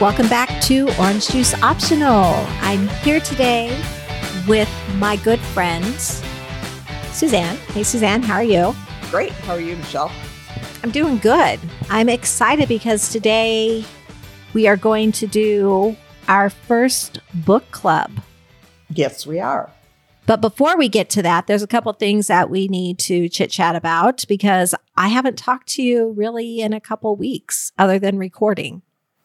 welcome back to Orange Juice Optional. I'm here today with my good friend, Suzanne. Hey, Suzanne, how are you? Great. How are you, Michelle? I'm doing good. I'm excited because today we are going to do our first book club. Yes, we are. But before we get to that, there's a couple things that we need to chit chat about because I haven't talked to you really in a couple weeks other than recording.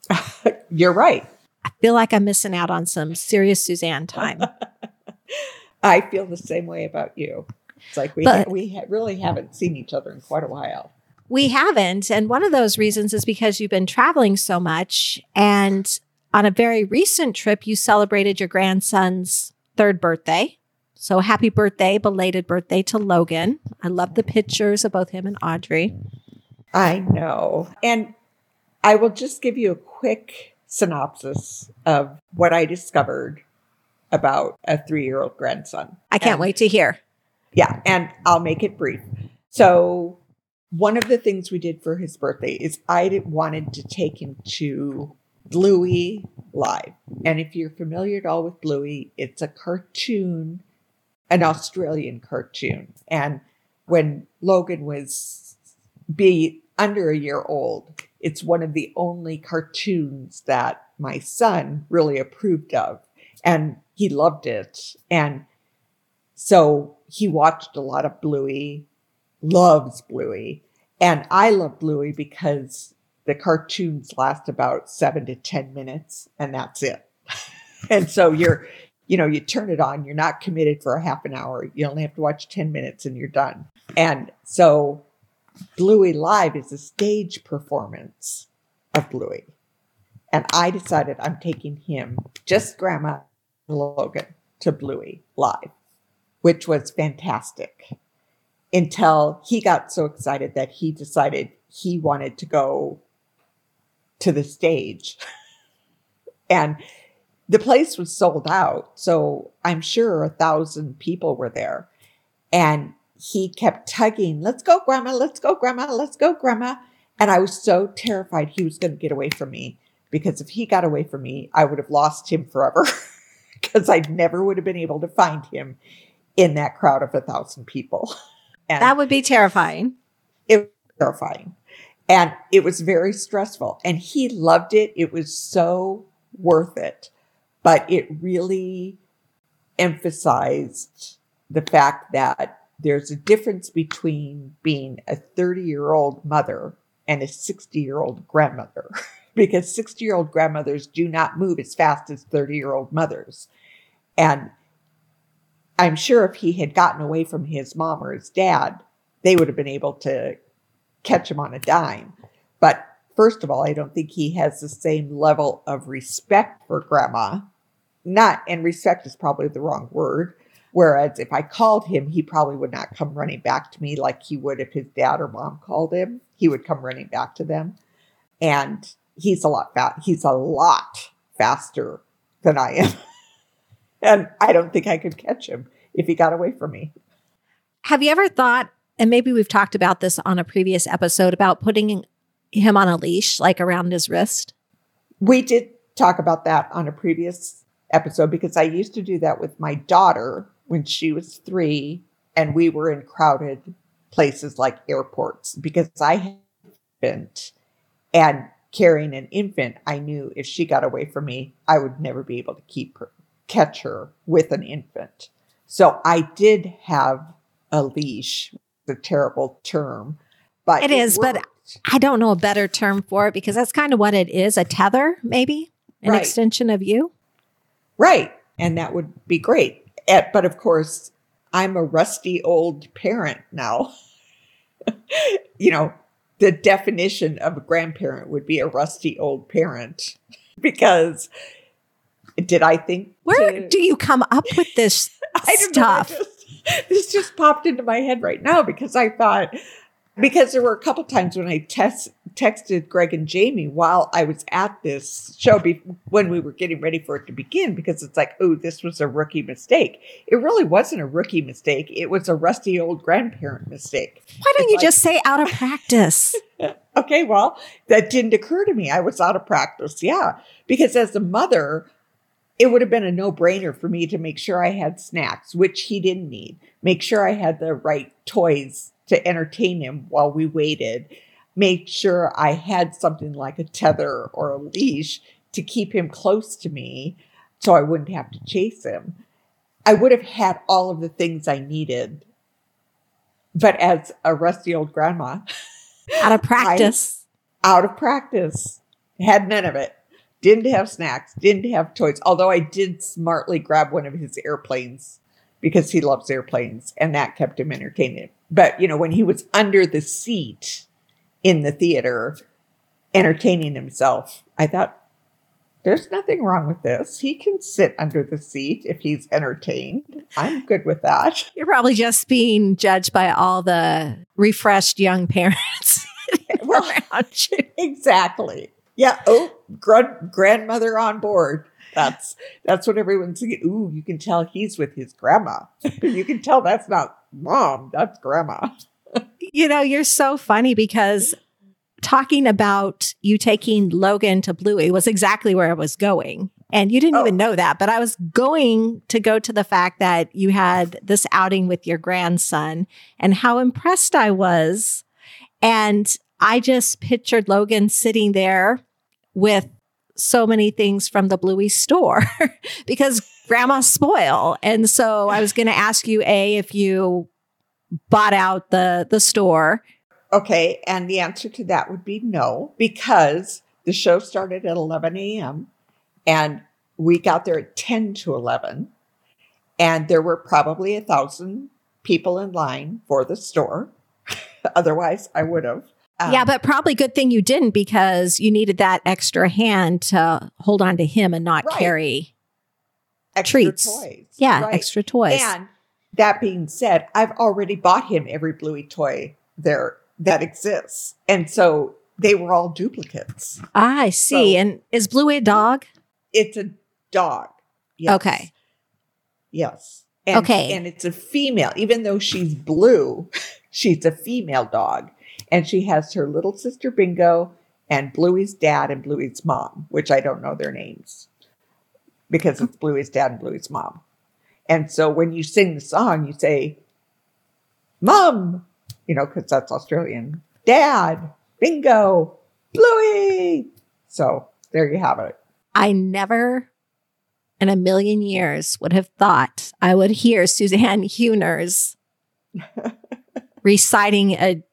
You're right. I feel like I'm missing out on some serious Suzanne time. I feel the same way about you. It's like we But- ha- we ha- really haven't seen each other in quite a while. We haven't. And one of those reasons is because you've been traveling so much. And on a very recent trip, you celebrated your grandson's third birthday. So happy birthday, belated birthday to Logan. I love the pictures of both him and Audrey. I know. And I will just give you a quick synopsis of what I discovered about a three year old grandson. I can't And- wait to hear. Yeah, and I'll make it brief. So, one of the things we did for his birthday is I wanted to take him to Bluey Live. And if you're familiar at all with Bluey, it's a cartoon, an Australian cartoon. And when Logan was be under a year old, it's one of the only cartoons that my son really approved of. And he loved it. And so he watched a lot of Bluey, loves Bluey. And I love Bluey because the cartoons last about seven to 10 minutes and that's it. and so you're, you know, you turn it on, you're not committed for a half an hour. You only have to watch 10 minutes and you're done. And so Bluey Live is a stage performance of Bluey. And I decided I'm taking him, just Grandma Logan, to Bluey Live which was fantastic until he got so excited that he decided he wanted to go to the stage. and the place was sold out. So I'm sure a thousand people were there. And he kept tugging, let's go, grandma, let's go, grandma, let's go, grandma. And I was so terrified he was going to get away from me because if he got away from me, I would have lost him forever because I never would have been able to find him in that crowd of a thousand people. And That would be terrifying. it was terrifying. And it was very stressful. And he loved it. It was so worth it. But it really emphasized the fact that there's a difference between being a 30 year old mother and a 60 year old grandmother. because 60 year old grandmothers do not move as fast as 30 year old mothers. And I'm sure if he had gotten away from his mom or his dad, they would have been able to catch him on a dime. But first of all, I don't think he has the same level of respect for grandma. Not, and respect is probably the wrong word. Whereas if I called him, he probably would not come running back to me like he would if his dad or mom called him. He would come running back to them. And he's a lot fast. He's a lot faster than I am. and I don't think I could catch him if he got away from me. Have you ever thought, and maybe we've talked about this on a previous episode, about putting him on a leash, like around his wrist? We did talk about that on a previous episode because I used to do that with my daughter when she was three and we were in crowded places like airports because I had an infant and carrying an infant, I knew if she got away from me, I would never be able to keep her, catch her with an infant. So I did have a leash, the terrible term, but It is, but. I don't know a better term for it because that's kind of what it is a tether, maybe an Right. extension of you. Right. And that would be great. Eh, But of course, I'm a rusty old parent now. you know, the definition of a grandparent would be a rusty old parent because did I think Where to- do you come up with this don't know, stuff? just- this just popped into my head right now because I thought because there were a couple times when I test, texted Greg and Jamie while I was at this show be, when we were getting ready for it to begin because it's like, oh, this was a rookie mistake. It really wasn't a rookie mistake. It was a rusty old grandparent mistake. Why don't It's you like- just say out of practice? okay, well, that didn't occur to me. I was out of practice. Yeah. Because as a mother, it would have been a no brainer for me to make sure I had snacks, which he didn't need, make sure I had the right toys to entertain him while we waited, make sure I had something like a tether or a leash to keep him close to me so I wouldn't have to chase him. I would have had all of the things I needed. But as a rusty old grandma, out of practice, I, out of practice, had none of it. Didn't have snacks, didn't have toys. Although I did smartly grab one of his airplanes because he loves airplanes and that kept him entertained. But, you know, when he was under the seat in the theater entertaining himself, I thought, there's nothing wrong with this. He can sit under the seat if he's entertained. I'm good with that. You're probably just being judged by all the refreshed young parents well, around you. Exactly. Yeah. Oh, grand- grandmother on board. That's that's what everyone's saying. Ooh, you can tell he's with his grandma. you can tell that's not mom, that's grandma. You know, you're so funny because talking about you taking Logan to Bluey was exactly where I was going. And you didn't oh. even know that, but I was going to go to the fact that you had this outing with your grandson and how impressed I was. And I just pictured Logan sitting there with so many things from the Bluey store because grandma spoil. And so I was going to ask you a if you bought out the the store Okay. And the answer to that would be no, because the show started at 11 a.m. and we got there at 10 to 11. And there were probably a thousand people in line for the store. Otherwise, I would have. Um, yeah, but probably good thing you didn't because you needed that extra hand to hold on to him and not right. carry extra treats. Toys. Yeah, right. extra toys. And that being said, I've already bought him every Bluey toy there that exists. And so they were all duplicates. I see. So and is Bluey a dog? It's a dog. Yes. Okay. Yes. And, okay. And it's a female. Even though she's blue, she's a female dog. And she has her little sister Bingo and Bluey's dad and Bluey's mom, which I don't know their names because it's Bluey's dad and Bluey's mom. And so when you sing the song, you say, Mom, you know, because that's Australian. Dad, bingo, Bluey. So there you have it. I never in a million years would have thought I would hear Suzanne Huners reciting a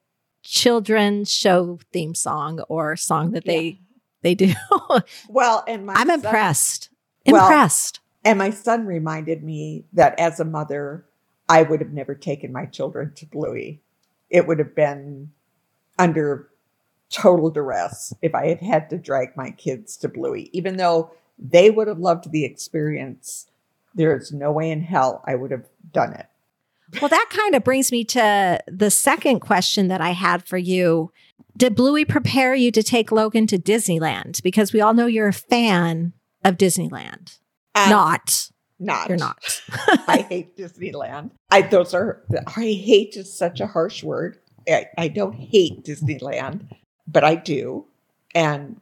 children's show theme song or song that they yeah. they do. well, and I'm son, impressed. Well, impressed. And my son reminded me that as a mother, I would have never taken my children to Bluey it would have been under total duress if I had had to drag my kids to Bluey, even though they would have loved the experience. There's no way in hell I would have done it. Well, that kind of brings me to the second question that I had for you. Did Bluey prepare you to take Logan to Disneyland? Because we all know you're a fan of Disneyland. Um, not. Not. You're not. I hate Disneyland. I those are I hate is such a harsh word. I, I don't hate Disneyland, but I do. And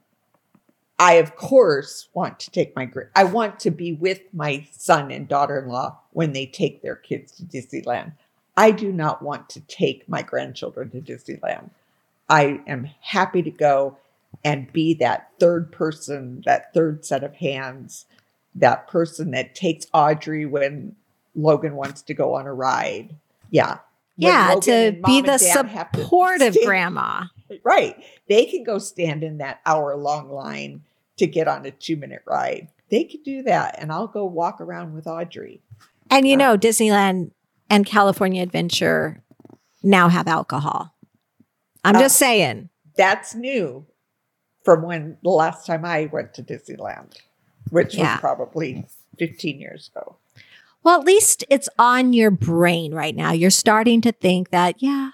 I of course want to take my I want to be with my son and daughter-in-law when they take their kids to Disneyland. I do not want to take my grandchildren to Disneyland. I am happy to go and be that third person, that third set of hands that person that takes Audrey when Logan wants to go on a ride. Yeah. Yeah, to be the supportive grandma. Right. They can go stand in that hour long line to get on a two minute ride. They can do that. And I'll go walk around with Audrey. And you know, Disneyland and California Adventure now have alcohol. I'm uh, just saying. That's new from when the last time I went to Disneyland which yeah. was probably 15 years ago. Well, at least it's on your brain right now. You're starting to think that, yeah,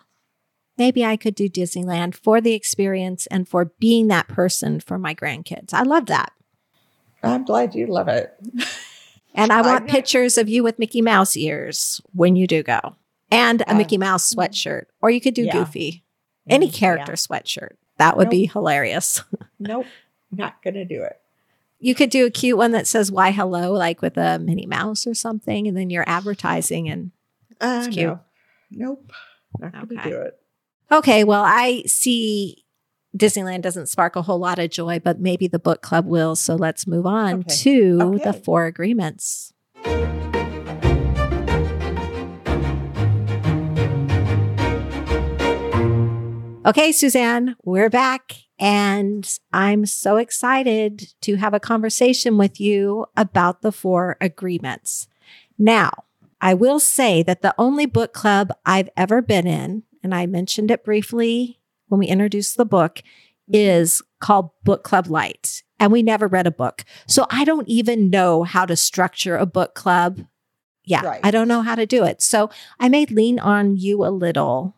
maybe I could do Disneyland for the experience and for being that person for my grandkids. I love that. I'm glad you love it. and I want pictures of you with Mickey Mouse ears when you do go and a Mickey Mouse sweatshirt, or you could do yeah. Goofy. Any Mm, character sweatshirt. That would be hilarious. Nope. Not gonna do it. You could do a cute one that says why hello, like with a Minnie Mouse or something, and then you're advertising and Uh, It's cute. no. Nope. Not gonna Okay. do it. Okay, well, I see Disneyland doesn't spark a whole lot of joy, but maybe the book club will. So let's move on Okay. to the four agreements. Okay, Suzanne, we're back. And I'm so excited to have a conversation with you about the four agreements. Now, I will say that the only book club I've ever been in, and I mentioned it briefly when we introduced the book, is called Book Club Light. And we never read a book. So I don't even know how to structure a book club. Yeah, Right. I don't know how to do it. So I may lean on you a little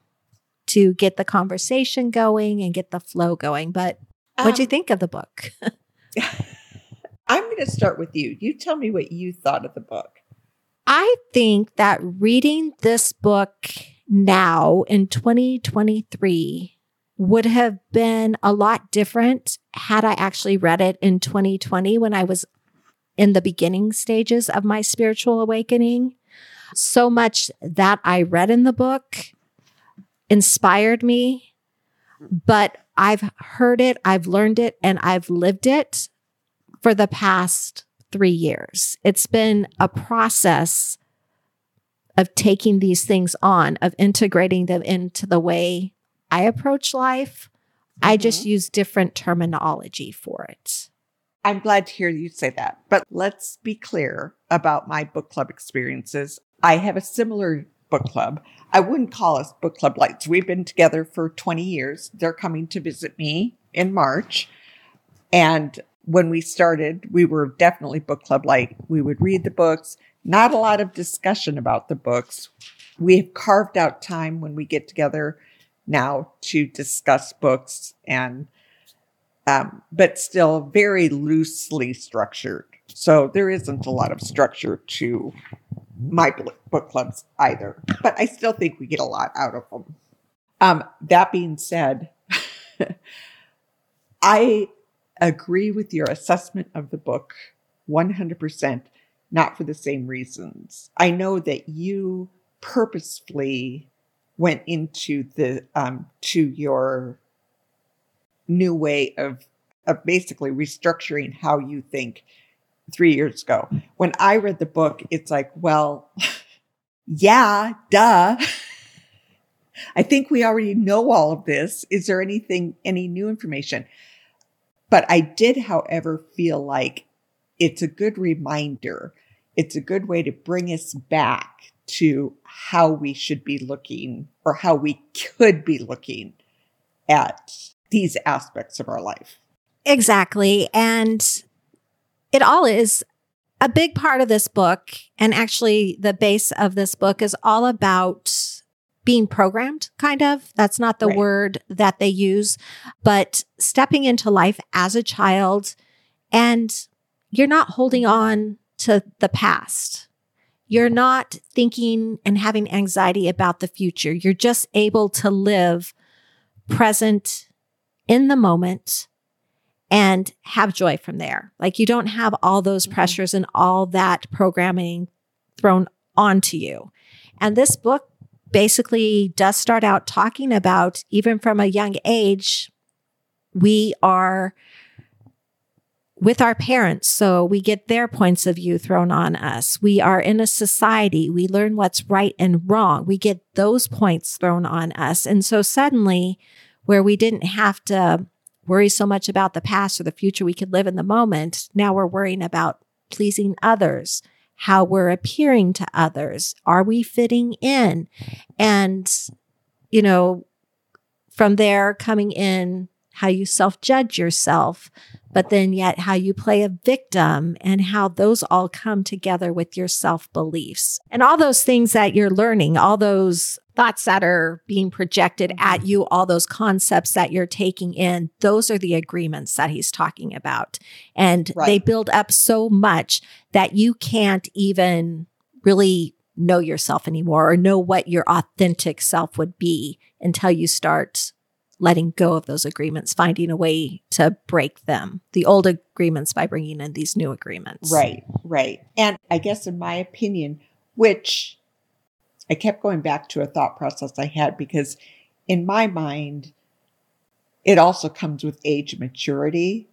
to get the conversation going and get the flow going. But what'd you Um, think of the book? I'm going to start with you. You tell me what you thought of the book. I think that reading this book now in 2023 would have been a lot different had I actually read it in 2020 when I was in the beginning stages of my spiritual awakening. So much that I read in the book inspired me, but I've heard it, I've learned it, and I've lived it for the past three years. It's been a process of taking these things on, of integrating them into the way I approach life. I mm-hmm. just use different terminology for it. I'm glad to hear you say that. But let's be clear about my book club experiences. I have a similar book club. I wouldn't call us book club lights. We've been together for 20 years. They're coming to visit me in March. And when we started, we were definitely book club light. We would read the books, not a lot of discussion about the books. We have carved out time when we get together now to discuss books and um, but still very loosely structured. So there isn't a lot of structure to my book clubs either, but I still think we get a lot out of them. Um, that being said, I agree with your assessment of the book 100%, not for the same reasons. I know that you purposefully went into the um, to your new way of of basically restructuring how you think three years ago. When I read the book, it's like, well, yeah, duh. I think we already know all of this. Is there anything, any new information? But I did, however, feel like it's a good reminder. It's a good way to bring us back to how we should be looking or how we could be looking at these aspects of our life. Exactly. And it all is a big part of this book. And actually, the base of this book is all about being programmed, kind of. That's not the Right. word that they use, but stepping into life as a child. And you're not holding on to the past. You're not thinking and having anxiety about the future. You're just able to live present in the moment and have joy from there. Like you don't have all those Mhm. pressures and all that programming thrown onto you. And this book basically does start out talking about, even from a young age, we are with our parents. So we get their points of view thrown on us. We are in a society. We learn what's right and wrong. We get those points thrown on us. And so suddenly, where we didn't have to worry so much about the past or the future, we could live in the moment. Now we're worrying about pleasing others, how we're appearing to others. Are we fitting in? And, you know, from there coming in, how you self judge yourself, but then yet how you play a victim and how those all come together with your self beliefs and all those things that you're learning, all those thoughts that are being projected at mm-hmm. you, all those concepts that you're taking in. Those are the agreements that he's talking about. And they build up so much that you can't even really know yourself anymore or know what your authentic self would be until you start letting go of those agreements, finding a way to break them, the old agreements by bringing in these new agreements. Right, right. And I guess, in my opinion, which I kept going back to a thought process I had because in my mind, it also comes with age maturity,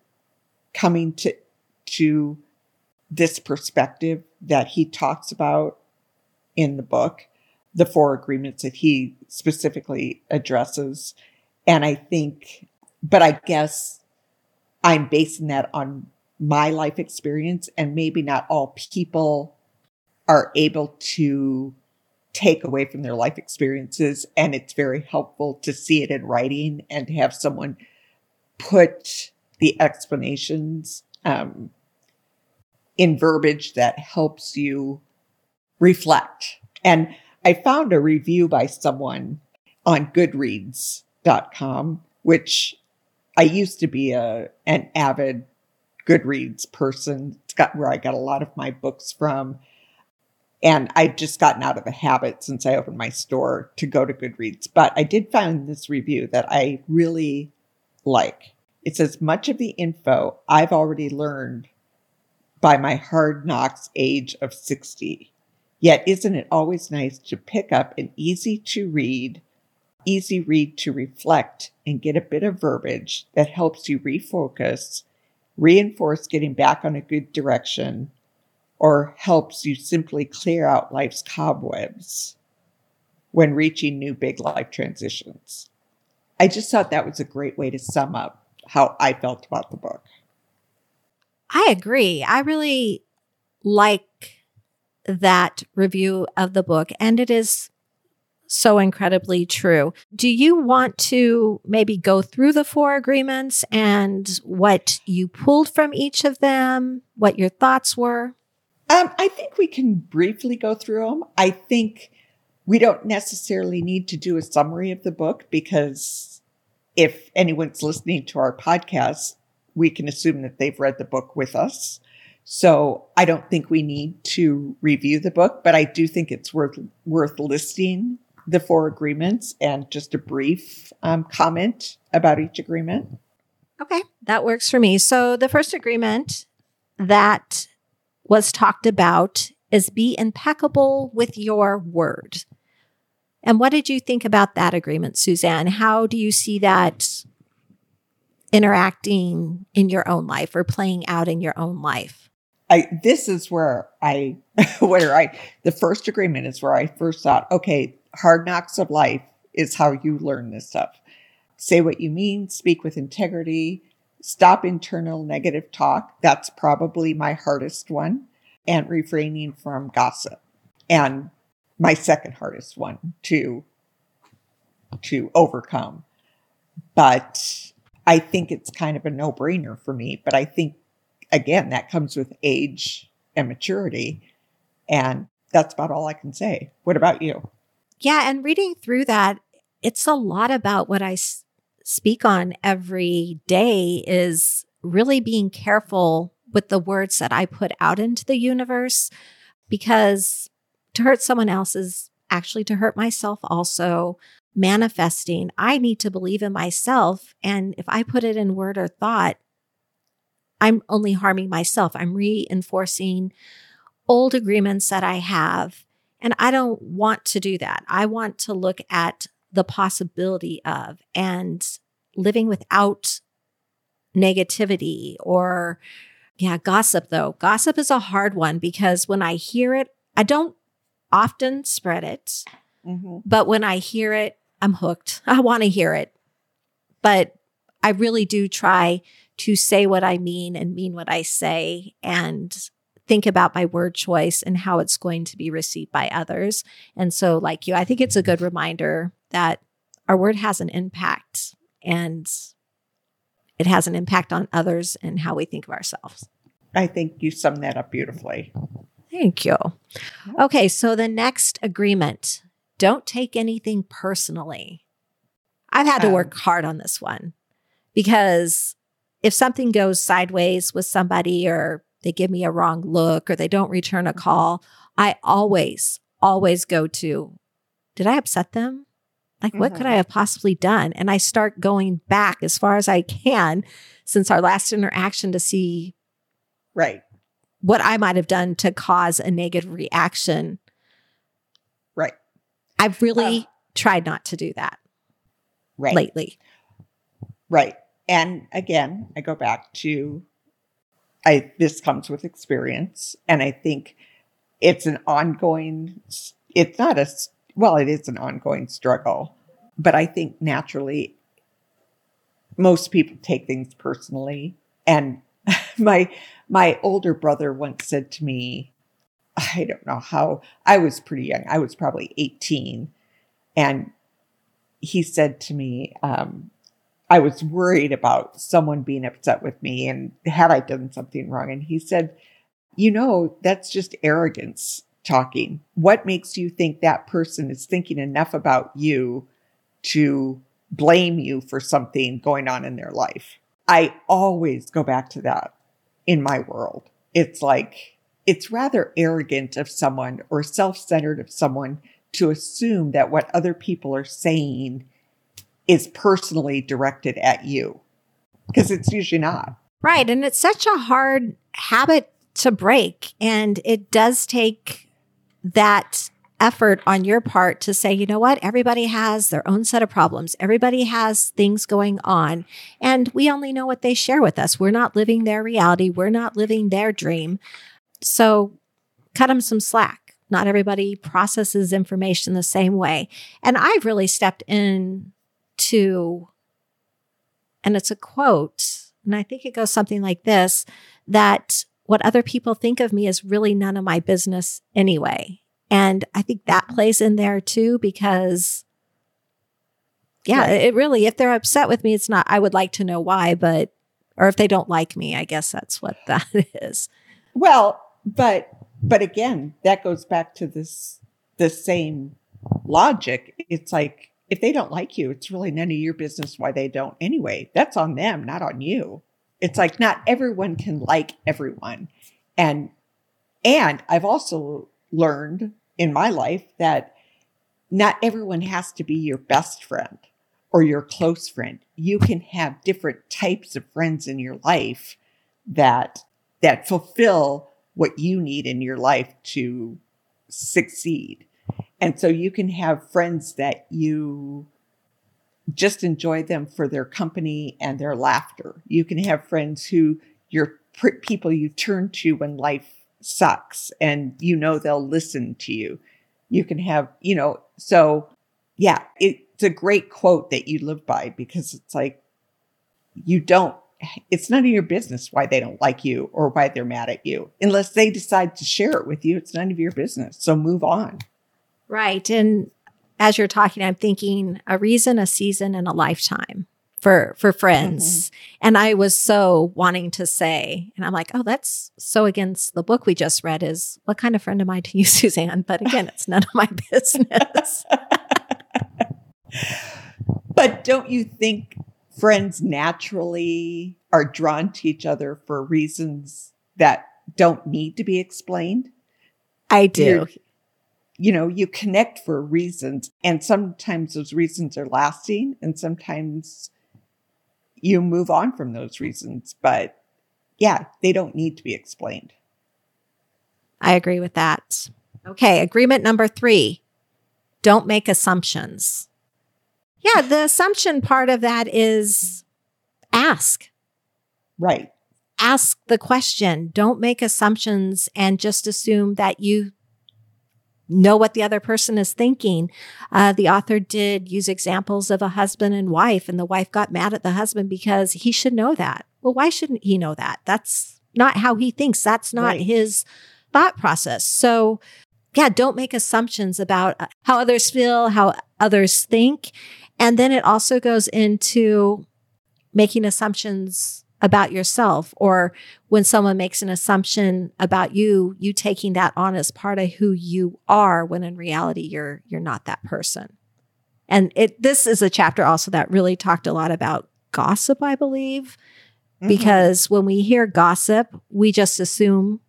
coming to to this perspective that he talks about in the book, the four agreements that he specifically addresses. And I think, but I guess I'm basing that on my life experience, and maybe not all people are able to take away from their life experiences. And it's very helpful to see it in writing and to have someone put the explanations um, in verbiage that helps you reflect. And I found a review by someone on goodreads.com, which I used to be a an avid Goodreads person. It's got where I got a lot of my books from. And I've just gotten out of a habit since I opened my store to go to Goodreads. But I did find this review that I really like. It says, much of the info I've already learned by my hard knocks age of 60. Yet, isn't it always nice to pick up an easy to read, easy read to reflect, and get a bit of verbiage that helps you refocus, reinforce getting back on a good direction, or helps you simply clear out life's cobwebs when reaching new big life transitions. I just thought that was a great way to sum up how I felt about the book. I agree. I really like that review of the book, and it is so incredibly true. Do you want to maybe go through the four agreements and what you pulled from each of them, what your thoughts were? Um, I think we can briefly go through them. I think we don't necessarily need to do a summary of the book because if anyone's listening to our podcast, we can assume that they've read the book with us. So I don't think we need to review the book, but I do think it's worth worth listing the four agreements and just a brief um, comment about each agreement. Okay, that works for me. So the first agreement that was talked about is be impeccable with your word. And what did you think about that agreement, Suzanne? How do you see that interacting in your own life or playing out in your own life? I this is where I where I the first agreement is where I first thought, okay, hard knocks of life is how you learn this stuff. Say what you mean, speak with integrity, stop internal negative talk. That's probably my hardest one. And refraining from gossip. And my second hardest one to to overcome. But I think it's kind of a no-brainer for me. But I think again, that comes with age and maturity. And that's about all I can say. What about you? Yeah. And reading through that, it's a lot about what I speak on every day is really being careful with the words that I put out into the universe because to hurt someone else is actually to hurt myself also. Manifesting, I need to believe in myself. And if I put it in word or thought, I'm only harming myself. I'm reinforcing old agreements that I have. And I don't want to do that. I want to look at the possibility of and living without negativity or, yeah, gossip though. Gossip is a hard one because when I hear it, I don't often spread it, Mm-hmm. but when I hear it, I'm hooked. I want to hear it. But I really do try to say what I mean and mean what I say and think about my word choice and how it's going to be received by others. And so, like you, I think it's a good reminder that our word has an impact and it has an impact on others and how we think of ourselves. I think you summed that up beautifully. Thank you. Okay, so the next agreement don't take anything personally. I've had to Um, work hard on this one because if something goes sideways with somebody or they give me a wrong look or they don't return a call, I always, always go to, did I upset them? Like, what could. I have possibly done? And I start going back as far as I can since our last interaction to see Right. what I might have done to cause a negative reaction. Right. I've really Um, tried not to do that Right. lately. Right. And again, I go back to I this comes with experience and I think it's an ongoing it's not a well it is an ongoing struggle, but I think naturally most people take things personally and my my older brother once said to me I don't know how I was pretty young. I was probably 18 and he said to me um I was worried about someone being upset with me and had I done something wrong. And he said, You know, that's just arrogance talking. What makes you think that person is thinking enough about you to blame you for something going on in their life? I always go back to that in my world. It's like, it's rather arrogant of someone or self centered of someone to assume that what other people are saying is personally directed at you because it's usually not. Right. And it's such a hard habit to break. And it does take that effort on your part to say, you know what? Everybody has their own set of problems. Everybody has things going on. And we only know what they share with us. We're not living their reality. We're not living their dream. So cut them some slack. Not everybody processes information the same way. And I've really stepped in to, and it's a quote, and I think it goes something like this that what other people think of me is really none of my business anyway. And I think that plays in there too, because yeah, Right. it really, if they're upset with me, it's not, I would like to know why, but, or if they don't like me, I guess that's what that is. Well, but but again, that goes back to this the same logic. It's like if they don't like you, it's really none of your business why they don't anyway. That's on them, not on you. It's like not everyone can like everyone. And and I've also learned in my life that not everyone has to be your best friend or your close friend. You can have different types of friends in your life that that fulfill what you need in your life to succeed. And so you can have friends that you just enjoy them for their company and their laughter. You can have friends who you're people you turn to when life sucks and you know they'll listen to you. You can have, you know, so yeah, it's a great quote that you live by because it's like you don't it's none of your business why they don't like you or why they're mad at you. Unless they decide to share it with you, it's none of your business. So move on. Right. And as you're talking, I'm thinking a reason, a season, and a lifetime for for friends. Mm-hmm. And I was so wanting to say, and I'm like, oh, that's so against the book we just read is what kind of friend am I to you, Suzanne? But again, it's none of my business. But don't you think friends naturally are drawn to each other for reasons that don't need to be explained? I do. You're- You know, you connect for reasons, and sometimes those reasons are lasting, and sometimes you move on from those reasons. But yeah, they don't need to be explained. I agree with that. Okay, agreement number three don't make assumptions. Yeah, the assumption part of that is ask. Right. ask the question. Don't make assumptions and just assume that you know what the other person is thinking. Uh, the author did use examples of a husband and wife, and the wife got mad at the husband because he should know that. Well, why shouldn't he know that? That's not how he thinks. That's not Right. his thought process. So, yeah, don't make assumptions about uh, how others feel, how others think. And then it also goes into making assumptions about yourself or when someone makes an assumption about you you taking that on as part of who you are when in reality you're you're not that person and it this is a chapter also that really talked a lot about gossip i believe Mhm. because when we hear gossip we just assume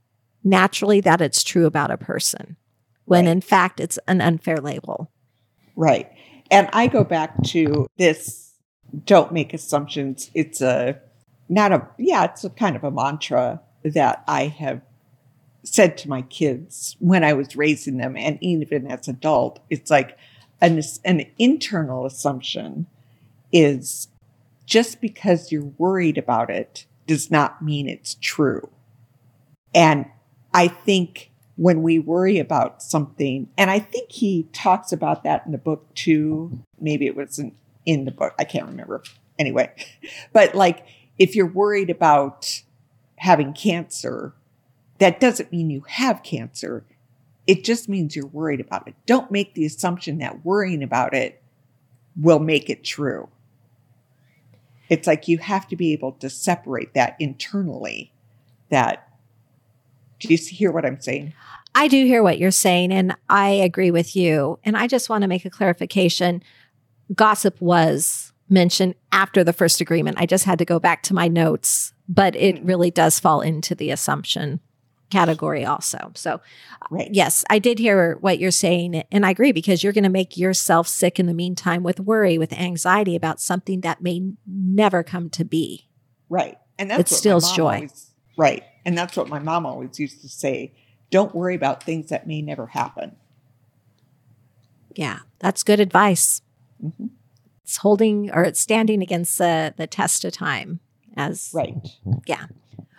naturally that it's true about a person when Right. in fact it's an unfair label Right. And I go back to this don't make assumptions. It's a not a yeah, it's a kind of a mantra that I have said to my kids when I was raising them and even as an adult. It's like an an internal assumption is just because you're worried about it does not mean it's true. And I think when we worry about something, and I think he talks about that in the book too. Maybe it wasn't in the book. I can't remember. Anyway, but like if you're worried about having cancer, that doesn't mean you have cancer. It just means you're worried about it. Don't make the assumption that worrying about it will make it true. It's like you have to be able to separate that internally. That, do you hear what I'm saying? I do hear what you're saying, and I agree with you. And I just want to make a clarification. Gossip was mentioned after the first agreement. I just had to go back to my notes, but it mm. really does fall into the assumption category also. So, right. yes, I did hear what you're saying. And I agree because you're going to make yourself sick in the meantime with worry, with anxiety about something that may never come to be. Right. And that's it steals joy. Always, right. And that's what my mom always used to say don't worry about things that may never happen. Yeah, that's good advice. Mm-hmm. It's holding or it's standing against the, the test of time as right. Yeah.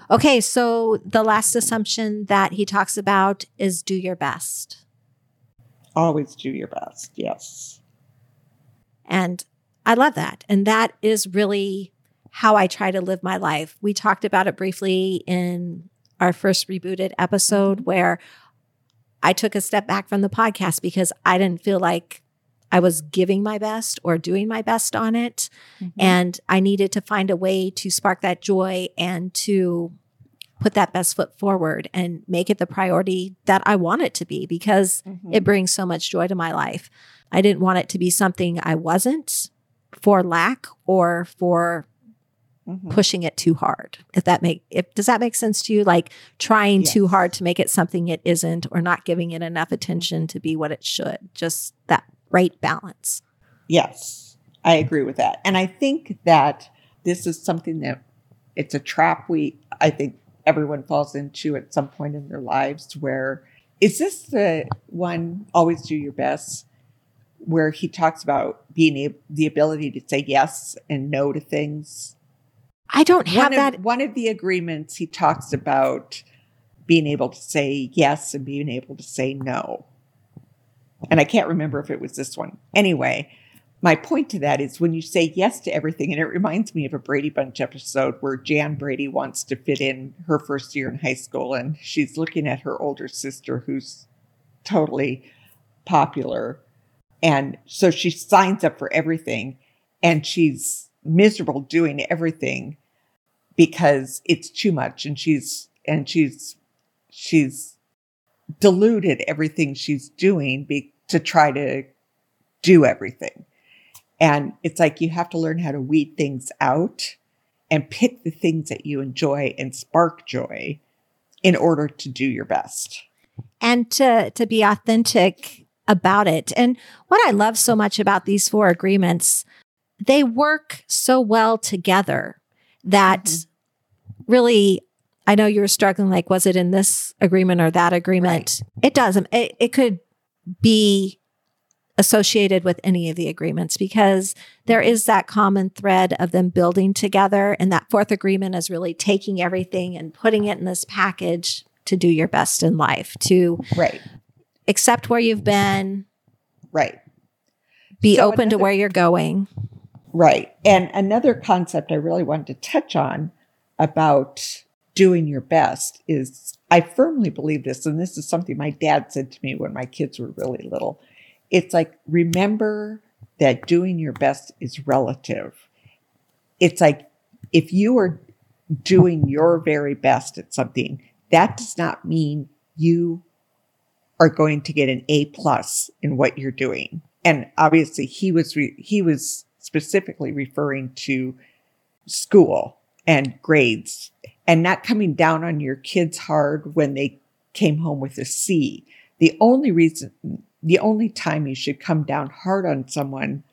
Okay, so the last assumption that he talks about is do your best. Always do your best, yes. And I love that. And that is really how I try to live my life. We talked about it briefly in our first rebooted episode mm-hmm. where I took a step back from the podcast because I didn't feel like I was giving my best or doing my best on it. Mm-hmm. And I needed to find a way to spark that joy and to put that best foot forward and make it the priority that I want it to be because mm-hmm. it brings so much joy to my life. I didn't want it to be something I wasn't for lack or for mm-hmm. pushing it too hard. If that make if does that make sense to you like trying yes. too hard to make it something it isn't or not giving it enough attention to be what it should. Just that right balance. Yes. I agree with that. And I think that this is something that it's a trap we I think everyone falls into at some point in their lives where is this the one always do your best where he talks about being able the ability to say yes and no to things i don't have one that of, one of the agreements he talks about being able to say yes and being able to say no and i can't remember if it was this one anyway my point to that is when you say yes to everything, and it reminds me of a Brady Bunch episode where Jan Brady wants to fit in her first year in high school, and she's looking at her older sister who's totally popular. And so she signs up for everything, and she's miserable doing everything because it's too much, and she's and she's she's diluted everything she's doing be, to try to do everything. And it's like you have to learn how to weed things out and pick the things that you enjoy and spark joy in order to do your best. And to to be authentic about it. And what I love so much about these four agreements, they work so well together that mm-hmm. really I know you were struggling like was it in this agreement or that agreement? Right. It doesn't. It, it could be associated with any of the agreements because there is that common thread of them building together. And that fourth agreement is really taking everything and putting it in this package to do your best in life, to right. accept where you've been. Right. Be so open another, to where you're going. Right. And another concept I really wanted to touch on about doing your best is I firmly believe this, and this is something my dad said to me when my kids were really little it's like remember that doing your best is relative. It's like if you are doing your very best at something, that does not mean you are going to get an A plus in what you're doing. And obviously he was, re- he was specifically referring to school and grades and not coming down on your kids hard when they came home with a C. The only reason the only time you should come down hard on someone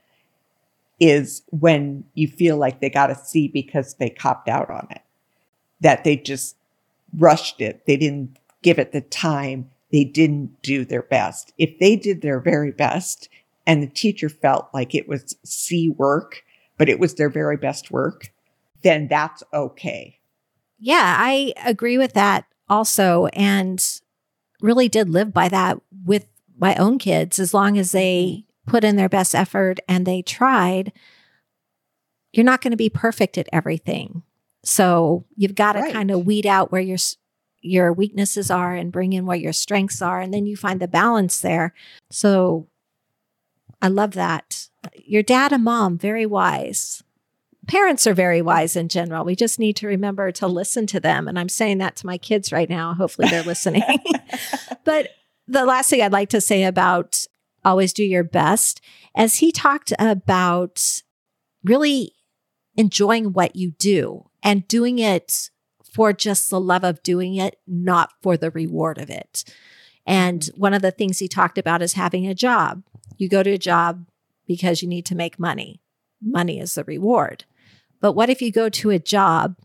is when you feel like they got a C because they copped out on it, that they just rushed it. They didn't give it the time. They didn't do their best. If they did their very best and the teacher felt like it was C work, but it was their very best work, then that's okay. Yeah, I agree with that also. And really did live by that with my own kids. As long as they mm-hmm. put in their best effort and they tried, you're not going to be perfect at everything. So you've got to Right. kind of weed out where your your weaknesses are and bring in where your strengths are and then you find the balance there. So I love that. Your dad and mom very wise. Parents are very wise in general. We just need to remember to listen to them and I'm saying that to my kids right now. Hopefully they're listening. but the last thing I'd like to say about always do your best as he talked about really enjoying what you do and doing it for just the love of doing it, not for the reward of it. And mm-hmm. one of the things he talked about is having a job. You go to a job because you need to make money. Money is the reward. But what if you go to a job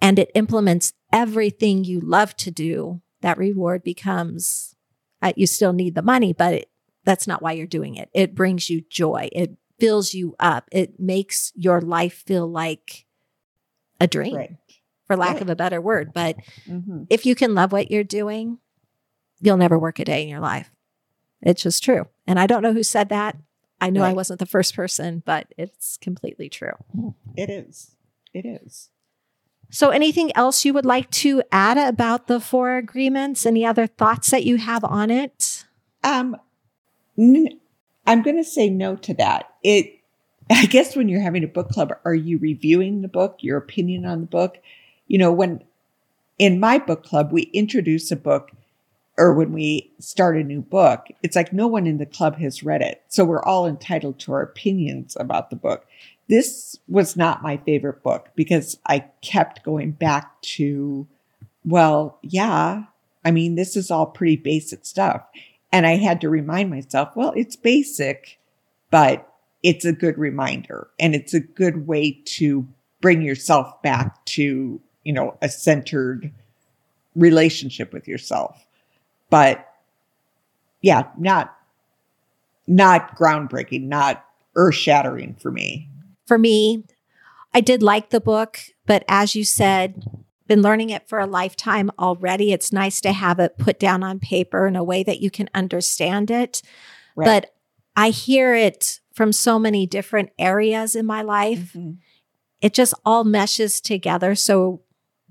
and it implements everything you love to do? That reward becomes, uh, you still need the money, but it, that's not why you're doing it. It brings you joy. It fills you up. It makes your life feel like a dream, Right. for lack Right. of a better word. But Mhm. if you can love what you're doing, you'll never work a day in your life. It's just true. And I don't know who said that. I know I wasn't the first person, but it's completely true. It is. It is. So, anything else you would like to add about the four agreements? Any other thoughts that you have on it? Um, n- I'm going to say no to that. It, I guess, when you're having a book club, are you reviewing the book, your opinion on the book? You know, when in my book club we introduce a book, or when we start a new book, it's like no one in the club has read it, so we're all entitled to our opinions about the book. This was not my favorite book because I kept going back to, well, yeah, I mean, this is all pretty basic stuff. And I had to remind myself, well, it's basic, but it's a good reminder and it's a good way to bring yourself back to, you know, a centered relationship with yourself. But yeah, not, not groundbreaking, not earth shattering for me. For me, I did like the book, but as you said, been learning it for a lifetime already. It's nice to have it put down on paper in a way that you can understand it. Right. But I hear it from so many different areas in my life. Mhm. It just all meshes together so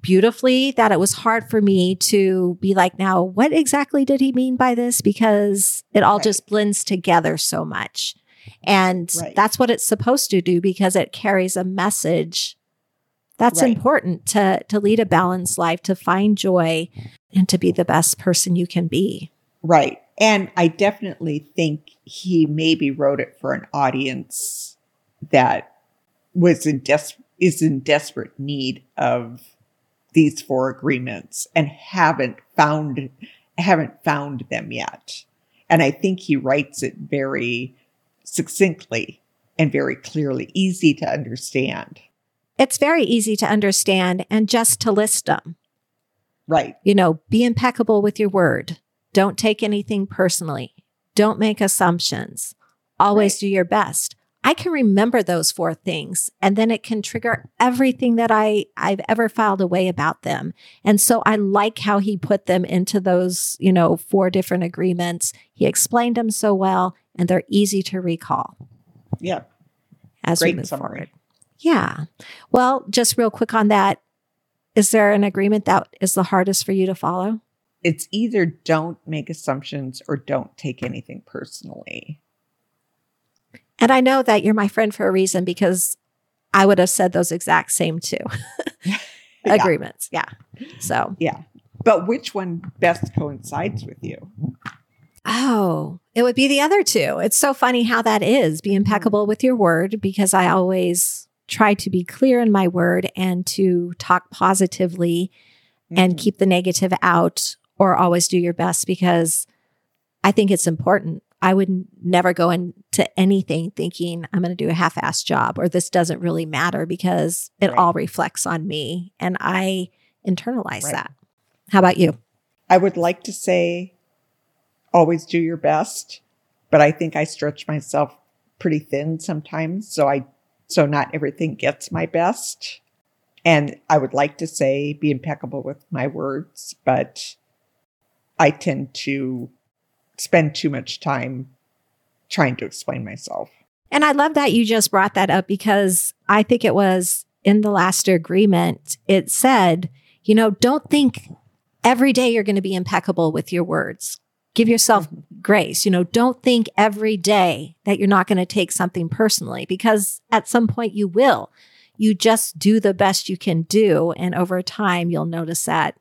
beautifully that it was hard for me to be like, now, what exactly did he mean by this? Because it all Right. just blends together so much. And Right. that's what it's supposed to do because it carries a message that's Right. important to to lead a balanced life, to find joy and to be the best person you can be. Right. And I definitely think he maybe wrote it for an audience that was in des- is in desperate need of these four agreements and haven't found haven't found them yet. And I think he writes it very succinctly and very clearly, easy to understand. It's very easy to understand and just to list them. Right. you know, be impeccable with your word. Don't take anything personally. Don't make assumptions. Always Right. do your best. I can remember those four things and then it can trigger everything that I I've ever filed away about them. And so I like how he put them into those, you know, four different agreements. He explained them so well and they're easy to recall Yeah. as we Great move summary. forward. Yeah. Well, just real quick on that, is there an agreement that is the hardest for you to follow? It's either don't make assumptions or don't take anything personally. And I know that you're my friend for a reason because I would have said those exact same two agreements. Yeah. So, Yeah. But which one best coincides with you? oh, it would be the other two. It's so funny how that is. Be impeccable with your word because I always try to be clear in my word and to talk positively and Mhm. keep the negative out or always do your best because I think it's important. I would never go into anything thinking I'm going to do a half assed job or this doesn't really matter because it Right. all reflects on me and I internalize Right. that. How about you? I would like to say always do your best, but I think I stretch myself pretty thin sometimes. So I, so not everything gets my best. And I would like to say be impeccable with my words, but I tend to spend too much time trying to explain myself. And I love that you just brought that up because I think it was in the last agreement, it said, you know, don't think every day you're going to be impeccable with your words. Give yourself grace. You know, don't think every day that you're not going to take something personally because at some point you will. You just do the best you can do. And over time, you'll notice that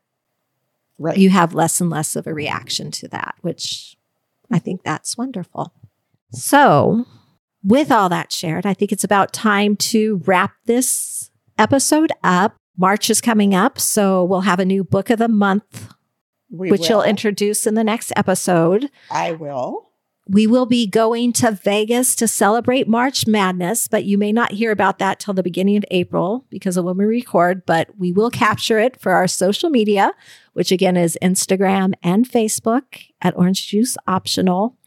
Right. you have less and less of a reaction to that, which I think that's wonderful. So, with all that shared, I think it's about time to wrap this episode up. March is coming up, so we'll have a new book of the month, we which you'll will. introduce in the next episode. I will. We will be going to Vegas to celebrate March Madness, but you may not hear about that till the beginning of April because of when we record, but we will capture it for our social media, which again is Instagram and Facebook at Orange Juice Optional.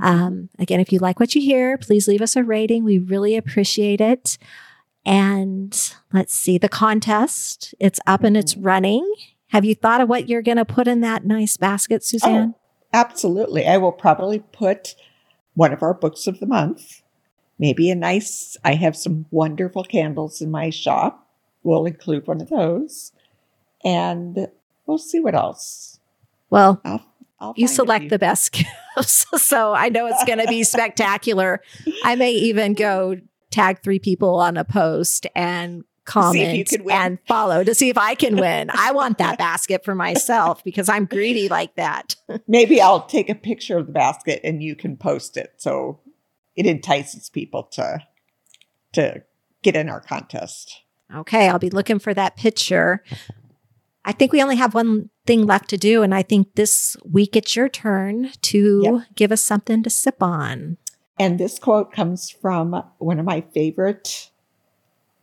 Um, again, if you like what you hear, please leave us a rating. We really appreciate it. And let's see the contest. It's up and it's running. Have you thought of what you're going to put in that nice basket, Suzanne? Oh, absolutely. I will probably put one of our books of the month, maybe a nice, I have some wonderful candles in my shop. We'll include one of those. And we'll see what else. Well, I'll, I'll you select the best gifts. so I know it's going to be spectacular. I may even go tag three people on a post and comment and follow to see if I can win. I want that basket for myself because I'm greedy like that. Maybe I'll take a picture of the basket and you can post it so it entices people to to get in our contest. Okay, I'll be looking for that picture. I think we only have one thing left to do, and I think this week it's your turn to Yep. give us something to sip on. And this quote comes from one of my favorite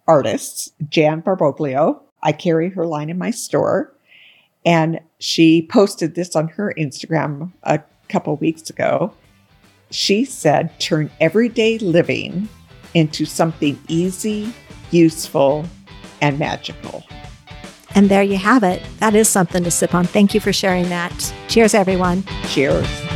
artists, Jan Barboglio. I carry her line in my store. And she posted this on her Instagram a couple weeks ago. She said, turn everyday living into something easy, useful, and magical. And there you have it. That is something to sip on. Thank you for sharing that. Cheers, everyone. Cheers.